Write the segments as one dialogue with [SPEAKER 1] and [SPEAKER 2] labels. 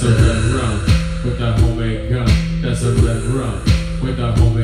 [SPEAKER 1] That's a red rum with that homemade gun. That's a red rum with that homemade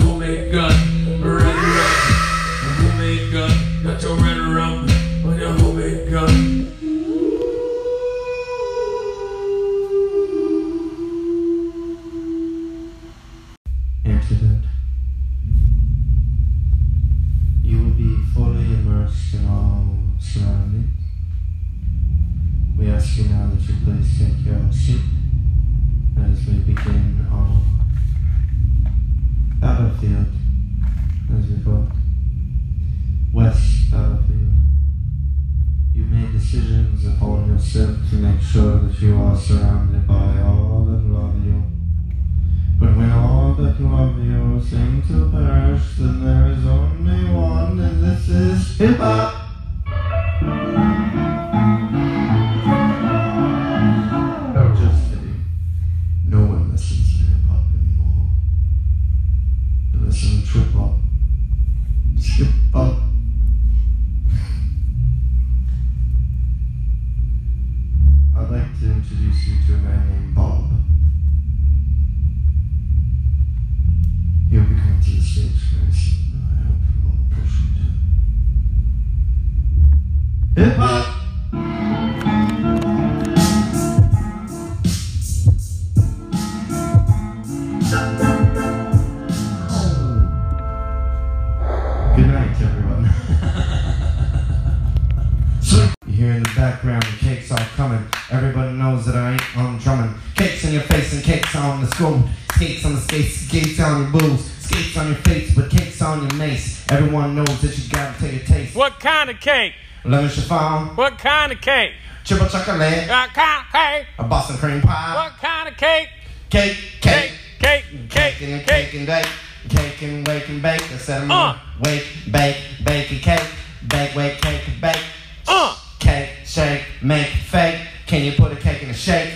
[SPEAKER 2] Who made guns? to introduce you to a man named Bob.
[SPEAKER 3] cake?
[SPEAKER 2] Lemon chiffon.
[SPEAKER 3] What kind of cake?
[SPEAKER 2] Triple chocolate.
[SPEAKER 3] What kind of cake?
[SPEAKER 2] A Boston cream pie.
[SPEAKER 3] What kind of cake?
[SPEAKER 2] Cake, cake,
[SPEAKER 3] cake, cake,
[SPEAKER 2] cake, cake, and
[SPEAKER 3] cake,
[SPEAKER 2] and bake, cake and wake and bake. That's that
[SPEAKER 3] uh.
[SPEAKER 2] Wake, bake, bake and cake, bake, wake, cake and bake.
[SPEAKER 3] Uh.
[SPEAKER 2] Cake, shake, make, fake. Can you put a cake in a shake?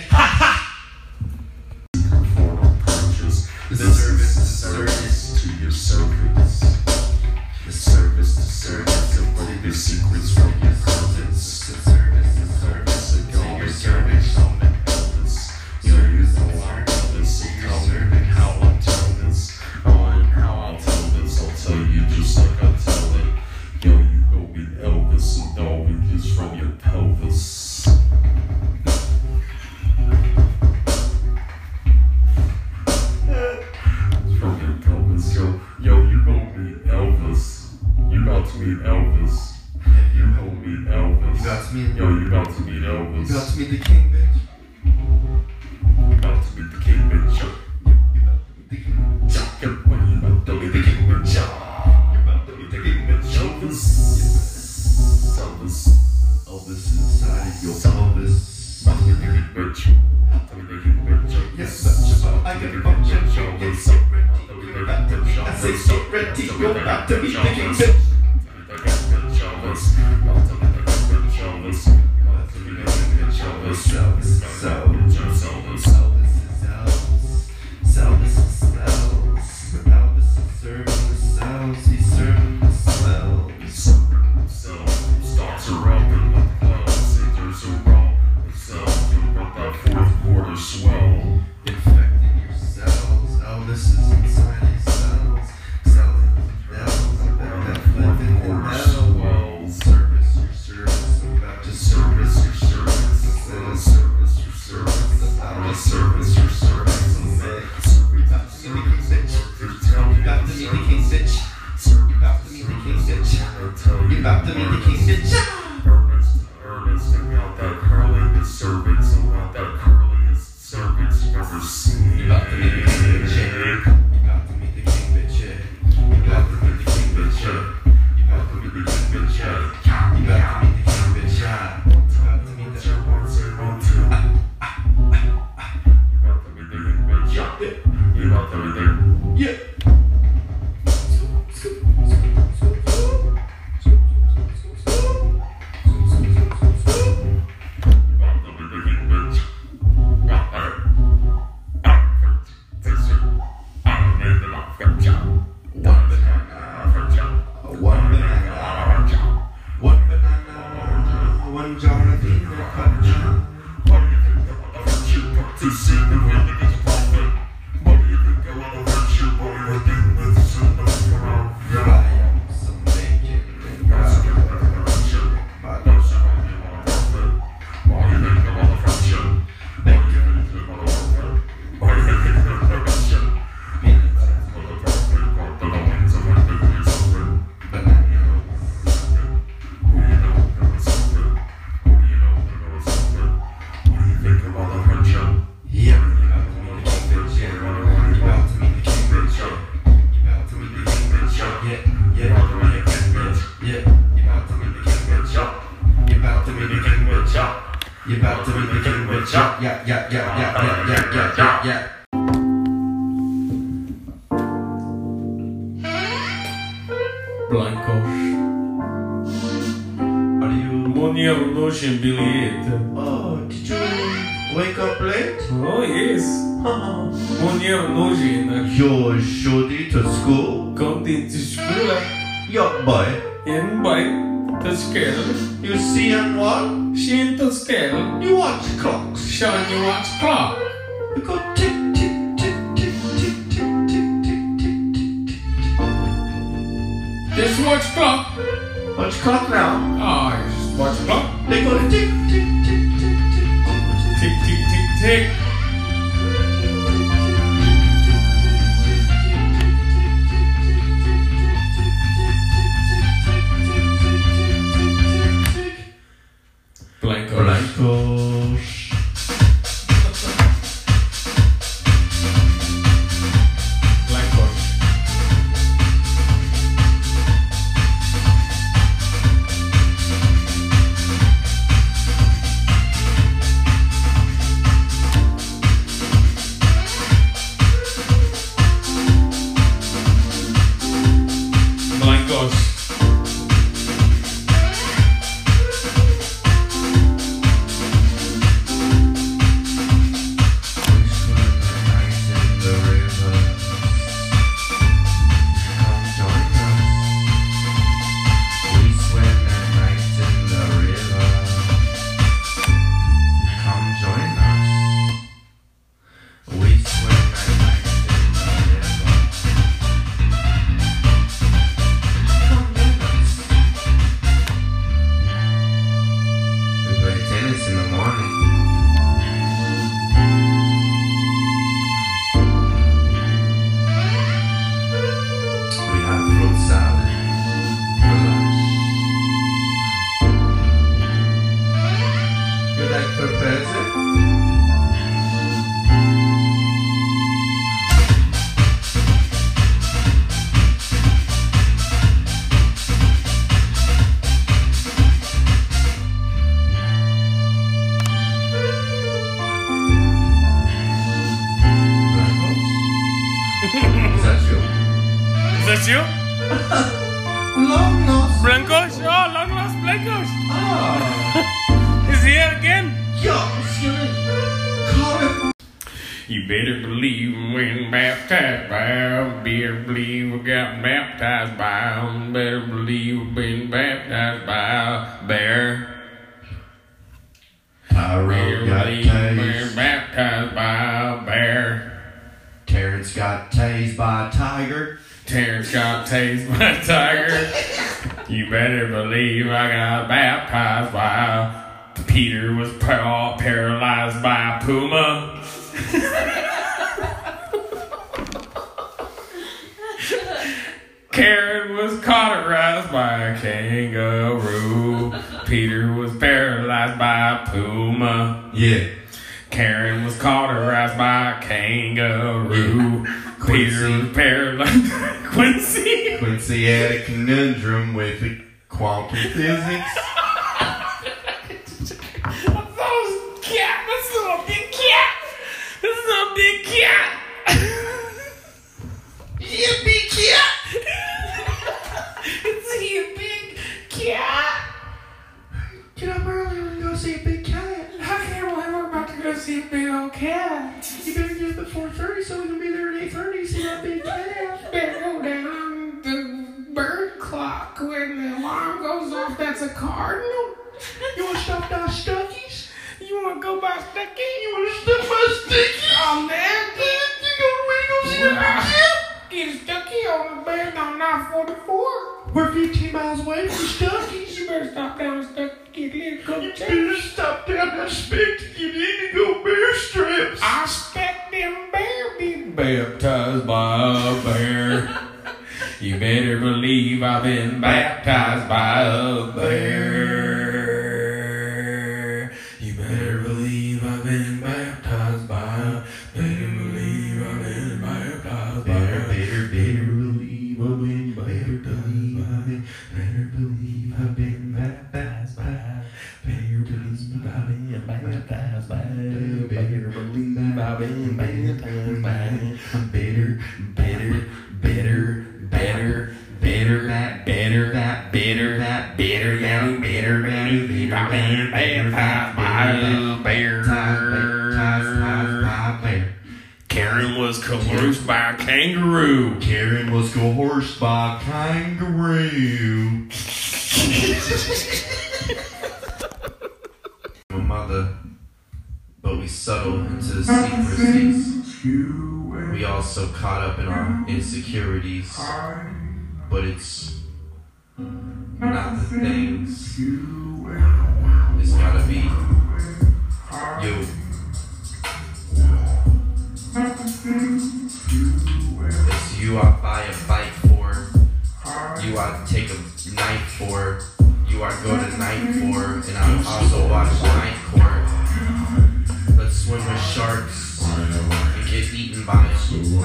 [SPEAKER 2] so, so, so, so, so. About to meet the king, bitch. Yeah, yeah, yeah, yeah, yeah, yeah, yeah, yeah, yeah.
[SPEAKER 1] Blancos.
[SPEAKER 2] Are you?
[SPEAKER 1] Money noche bilhete.
[SPEAKER 2] Oh, did you wake up late?
[SPEAKER 1] Oh yes. Money noje
[SPEAKER 2] You're shorty to school?
[SPEAKER 1] Dit til skole.
[SPEAKER 2] Yeah, boy.
[SPEAKER 1] En bag til skole.
[SPEAKER 2] You see and what?
[SPEAKER 1] Til skole.
[SPEAKER 2] You watch clocks.
[SPEAKER 1] Shine you watch clock.
[SPEAKER 2] You go tick, tick, tick, tick, tick, tick, tick, tick, tick, tick.
[SPEAKER 1] Just watch clock.
[SPEAKER 2] Watch clock now.
[SPEAKER 1] Oh, just watch clock.
[SPEAKER 2] They go tick, tick, tick, tick, tick, tick,
[SPEAKER 1] Tick, tick, tick, Peter was pa- paralyzed by a puma. Karen was cauterized by a kangaroo. Peter was paralyzed by a puma.
[SPEAKER 2] Yeah.
[SPEAKER 1] Karen was cauterized by a kangaroo. Peter was paralyzed Quincy.
[SPEAKER 2] Quincy had a conundrum with the quantum physics.
[SPEAKER 1] Those cat, that's not a big cat. That's not a big cat.
[SPEAKER 2] Yeah, big cat.
[SPEAKER 1] It's a big cat.
[SPEAKER 2] Get up early and go see a big cat.
[SPEAKER 1] I can't believe we're about to go see big cat.
[SPEAKER 2] You better get up at 4.30 so we can be there at 8.30 see that big cat.
[SPEAKER 1] Better go down the bird clock when the alarm goes off. That's a cardinal.
[SPEAKER 2] You wanna stop down Stuckey's?
[SPEAKER 3] You wanna go by Stuckey?
[SPEAKER 2] You wanna stop my Sticky?
[SPEAKER 3] Oh, man.
[SPEAKER 2] You gonna ready to go see the?
[SPEAKER 3] Get Stuckey on the bed on 944.
[SPEAKER 2] We're 15 miles away from Stuckey's.
[SPEAKER 3] You better stop down Stuckey. Get a little
[SPEAKER 2] You better stop down that spec to get indigo bear strips.
[SPEAKER 3] I've been baptized by a bear.
[SPEAKER 2] Not the things. It's gotta be you. It's you I buy a bike for. You I take a knife for. You I go to night for. And I also watch night court. Let's swim with sharks and get eaten by them.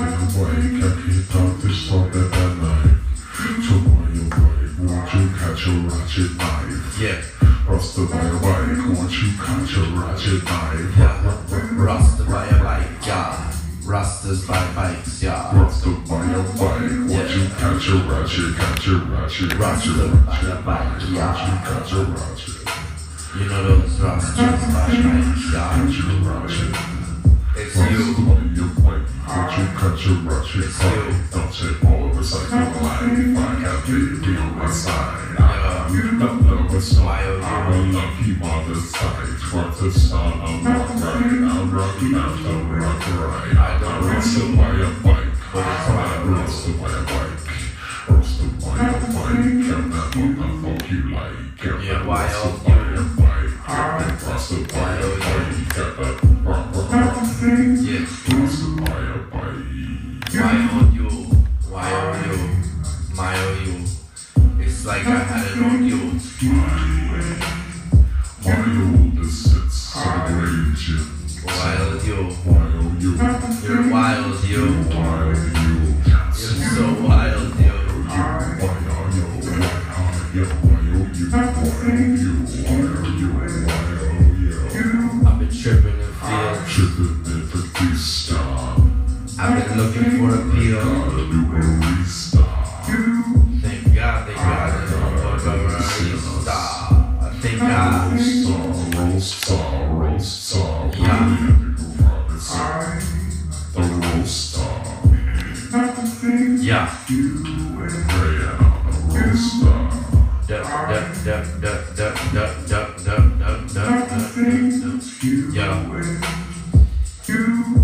[SPEAKER 4] Why you catch a ratchet knife?
[SPEAKER 2] Yeah,
[SPEAKER 4] Rasta by a bike, won't you catch a ratchet knife?
[SPEAKER 2] yeah. Rasta by a bike, yeah. Rastas by bikes, yeah.
[SPEAKER 4] Rasta by a bike, won't you catch a ratchet, catch a ratchet,
[SPEAKER 2] Rasta by
[SPEAKER 4] ratchet,
[SPEAKER 2] a bike, yeah.
[SPEAKER 4] catch a ratchet,
[SPEAKER 2] You know those Rastas by bikes, yeah.
[SPEAKER 4] catch a ratchet.
[SPEAKER 2] It's
[SPEAKER 4] Rasta
[SPEAKER 2] you.
[SPEAKER 4] by a bike, Touch it, cut your
[SPEAKER 2] rush
[SPEAKER 4] it,
[SPEAKER 2] fuck
[SPEAKER 4] Don't it, all of a sudden, like, I got big, be on my side.
[SPEAKER 2] I'm
[SPEAKER 4] the love
[SPEAKER 2] of smile,
[SPEAKER 4] I'm a lucky mother's side. Twerk the sun, I'm rock right, I'm rocky after rock right.
[SPEAKER 2] I
[SPEAKER 4] got rusted by a bike, I
[SPEAKER 2] got
[SPEAKER 4] rusted by a bike, rusted by a bike, kept that
[SPEAKER 2] one.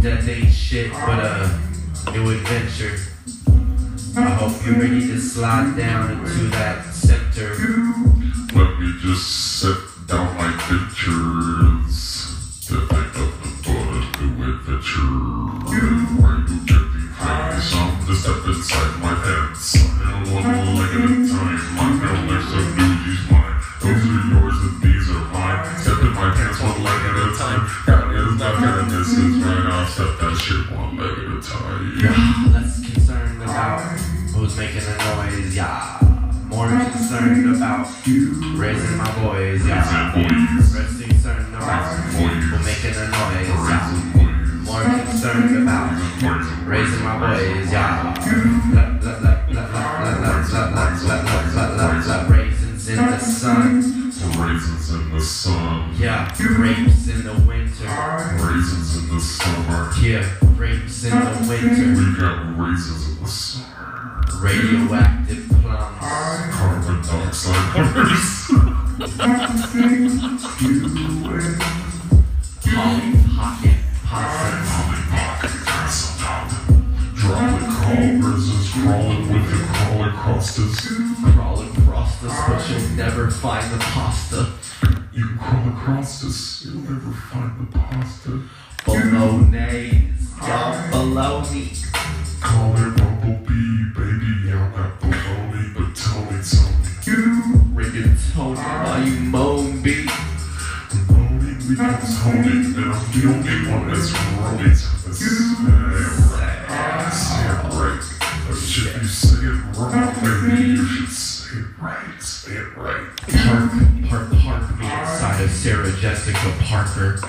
[SPEAKER 4] That
[SPEAKER 2] ain't shit but a new adventure. I hope you're ready to slide down into that center.
[SPEAKER 4] Let me just set summer.
[SPEAKER 2] yeah. Grapes in the winter.
[SPEAKER 4] We got raisins in the summer.
[SPEAKER 2] Radioactive plums.
[SPEAKER 4] Carbon dioxide.
[SPEAKER 2] Polly Pocket Possum.
[SPEAKER 4] Droplet crawlers is crawling with the crawler crosters.
[SPEAKER 2] Crawl across this, but you'll never find the pasta.
[SPEAKER 4] You crawl across this, you'll never find the pasta.
[SPEAKER 2] Y'all below me.
[SPEAKER 4] Call it Bumblebee, baby, I'm not baloney, but Tony, Tony.
[SPEAKER 2] Rigatoni while you moan beat.
[SPEAKER 4] Because Tony, and I'm the only one that's rolling to this. Say it right. Or should you say it wrong? Maybe you should say it right. Say it right.
[SPEAKER 2] Park, park, park me inside of Sarah Jessica Parker.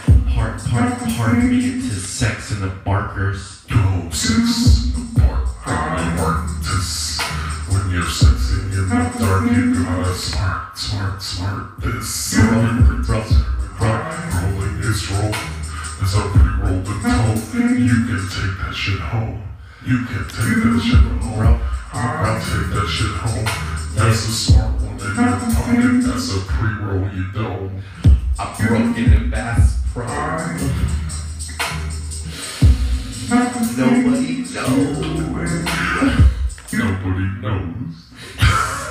[SPEAKER 4] Gotta smart, smart, smart. This
[SPEAKER 2] Roll, roll, roll.
[SPEAKER 4] rolling is rolling. It's a pre-rolled and told. You can take that shit home. You can take that shit home. I'll take that shit home. That's a smart one in your pocket. That's a pre-roll you don't.
[SPEAKER 2] I broke into Bass Pro. Nobody knows.
[SPEAKER 4] Nobody knows.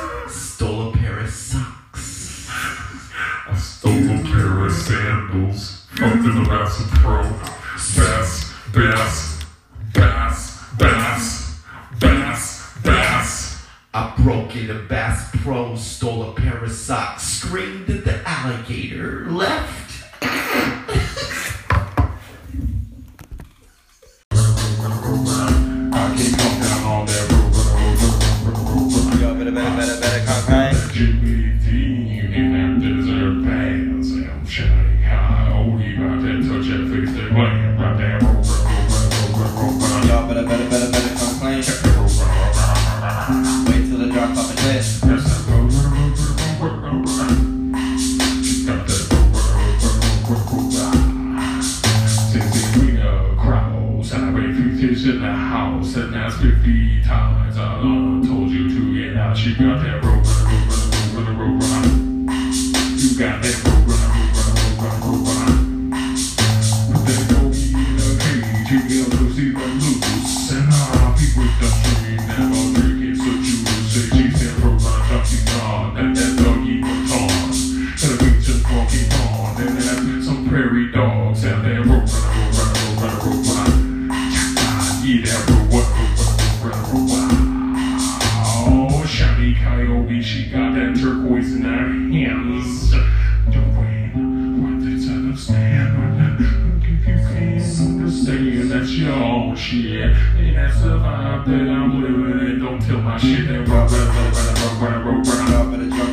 [SPEAKER 4] I stole a pair of sandals. Fucked in the Bass Pro. Bass, bass, bass, bass, bass, bass.
[SPEAKER 2] I broke into Bass Pro, stole a pair of socks, screamed at the alligator, left.
[SPEAKER 4] I keep coming down on that road.
[SPEAKER 5] Yo, better, better, better, better, cockeye.
[SPEAKER 4] Jimmy Dean roll, roll.
[SPEAKER 5] Yo,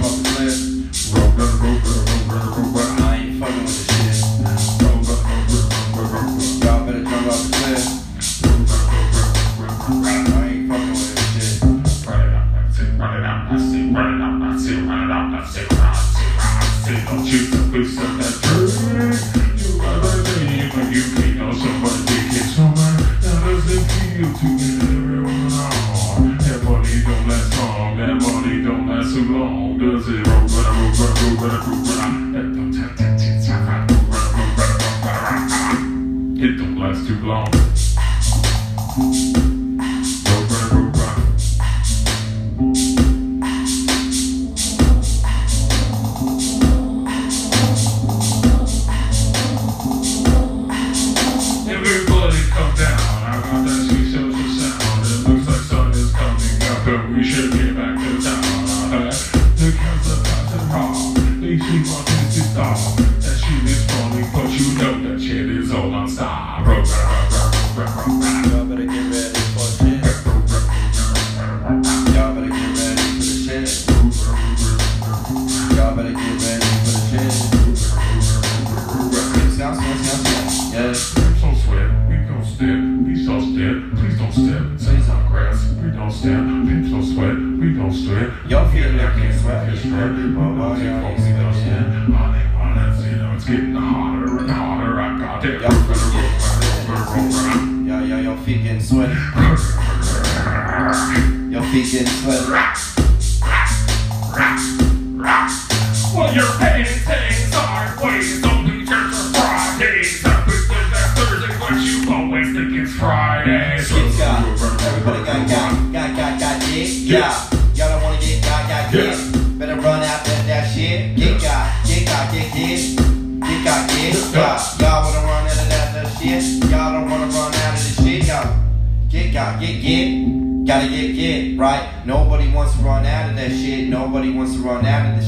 [SPEAKER 5] off
[SPEAKER 4] the
[SPEAKER 5] cliff.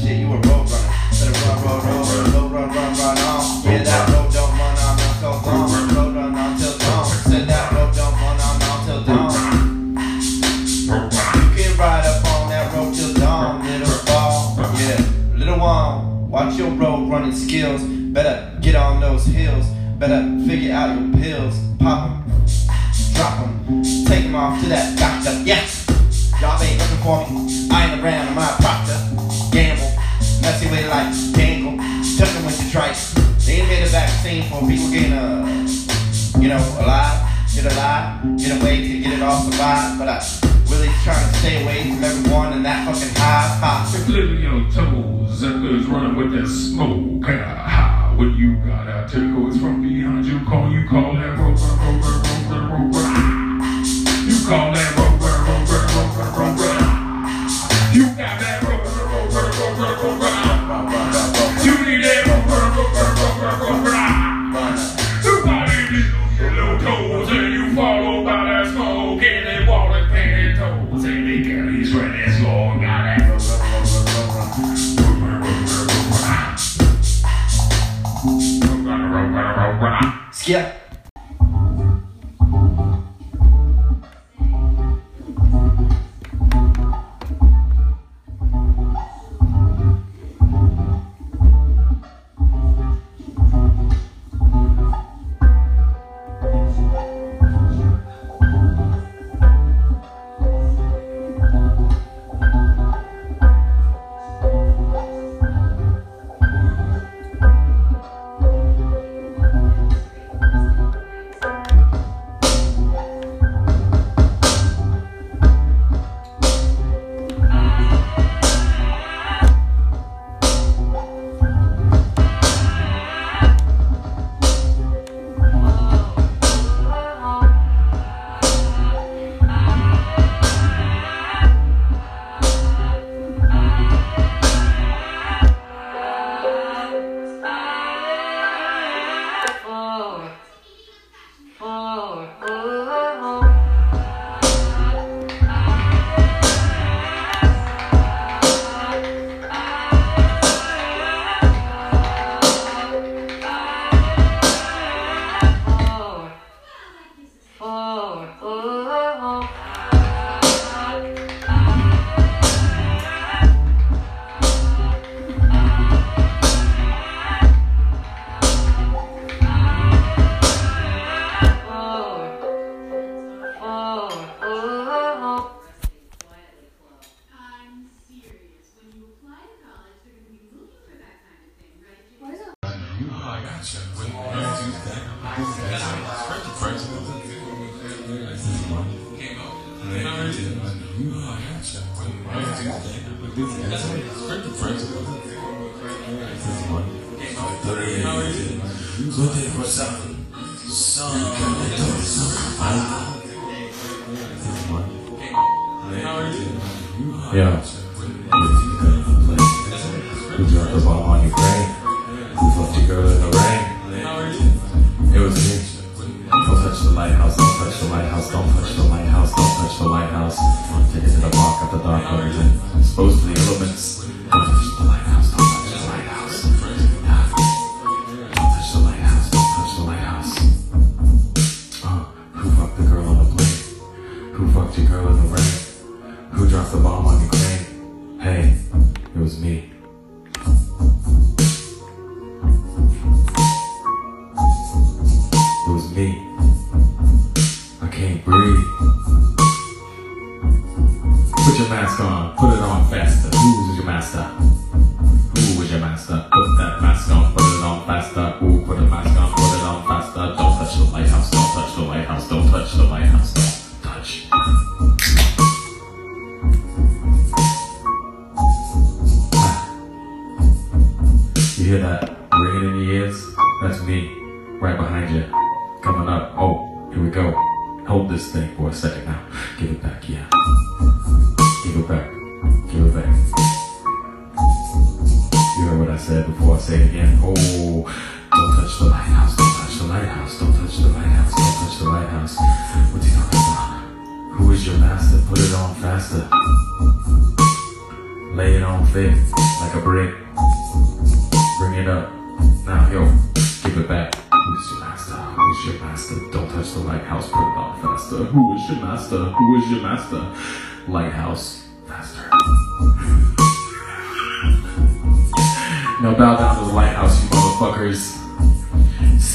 [SPEAKER 5] Shit.
[SPEAKER 4] You
[SPEAKER 6] a road runner. Better run, run, run, run, run, run, run, run on. Yeah, that road don't run on until dawn. Road run until dawn. Said that road don't run on until dawn. You can ride up on that road till dawn, little ball. Yeah, little one, watch your road running skills. Better get on those hills. Better figure out your pills. Pop 'em, drop 'em, take 'em off to that doctor. Yeah, y'all ain't looking for me. I ain't around, I'm my proctor. With like dangle. 'em with your trice. They made a vaccine for people getting uh, you know, alive, get alive, get away to get it all survive. But I really trying to stay away from everyone in that fucking hive. Ha.
[SPEAKER 5] Living your toes, suckers running with that smoke. Ha, ha. What you got out there goes from behind you. Call you call that rover, rover, rover, rover. You call that
[SPEAKER 7] Yeah. Dropped the ball on? Who fucked your girl in the rain? It was me. Don't touch the lighthouse, don't touch the lighthouse, don't touch the lighthouse, don't touch the lighthouse. Take it to the dark, the elements. You hear that ringing in your ears? That's me, right behind you. Coming up. Oh, here we go. Hold this thing for a second now. Give it back, yeah. Give it back. Give it back. You heard what I said before I say it again. Oh, don't touch the lighthouse. Don't touch the lighthouse. Don't touch the lighthouse. Don't touch the lighthouse. What's he talking about? Who is your master? Put it on faster. Lay it on thick like a brick. Bring it up. Now, yo, give it back. Who's your master? Who's your master? Don't touch the lighthouse. Put it on faster. Who is your master? Who is your master? Lighthouse. Faster. Now bow down to the lighthouse, you motherfuckers.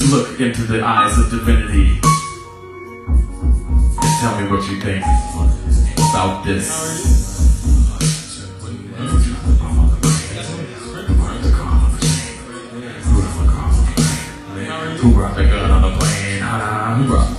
[SPEAKER 7] Look into the eyes of divinity. And tell me what you think about this. Ah,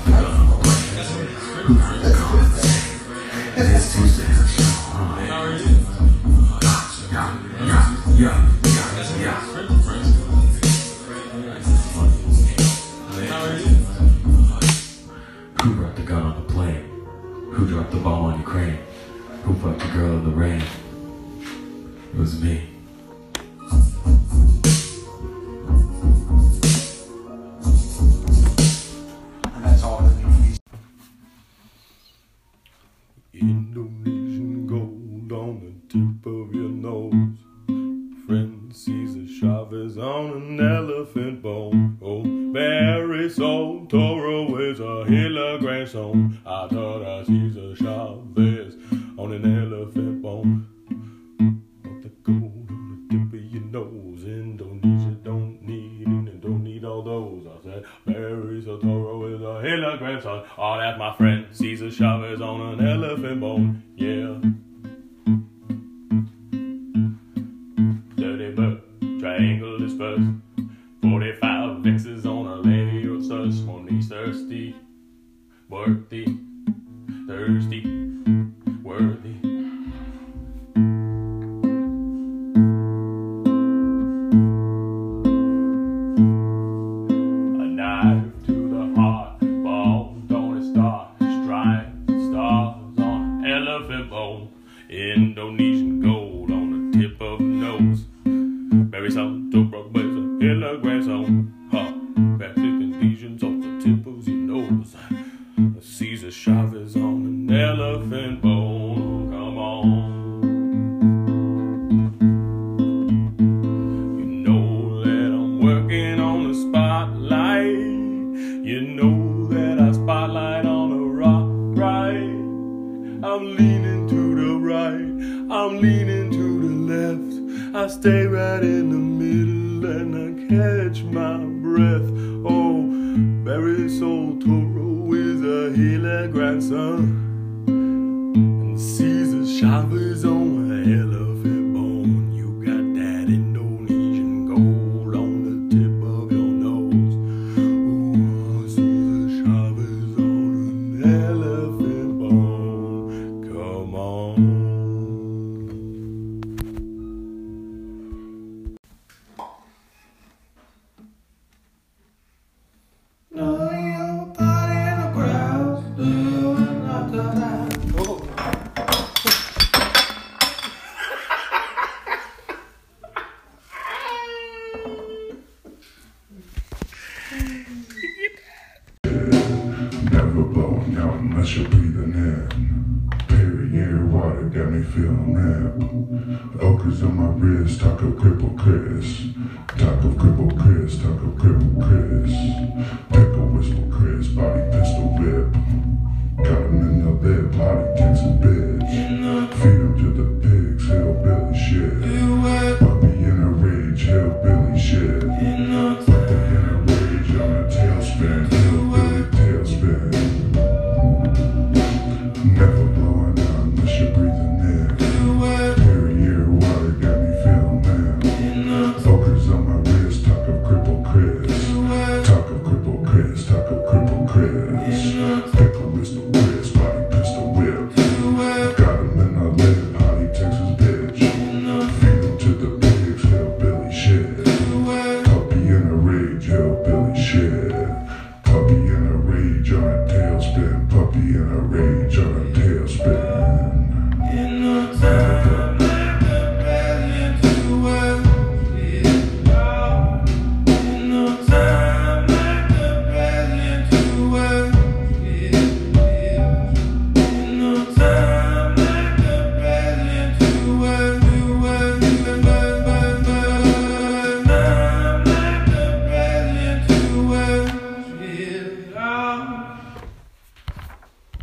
[SPEAKER 8] triangle is first. 45 X's on a lady or such. When he's thirsty, worthy, thirsty, And Cesar Chavez on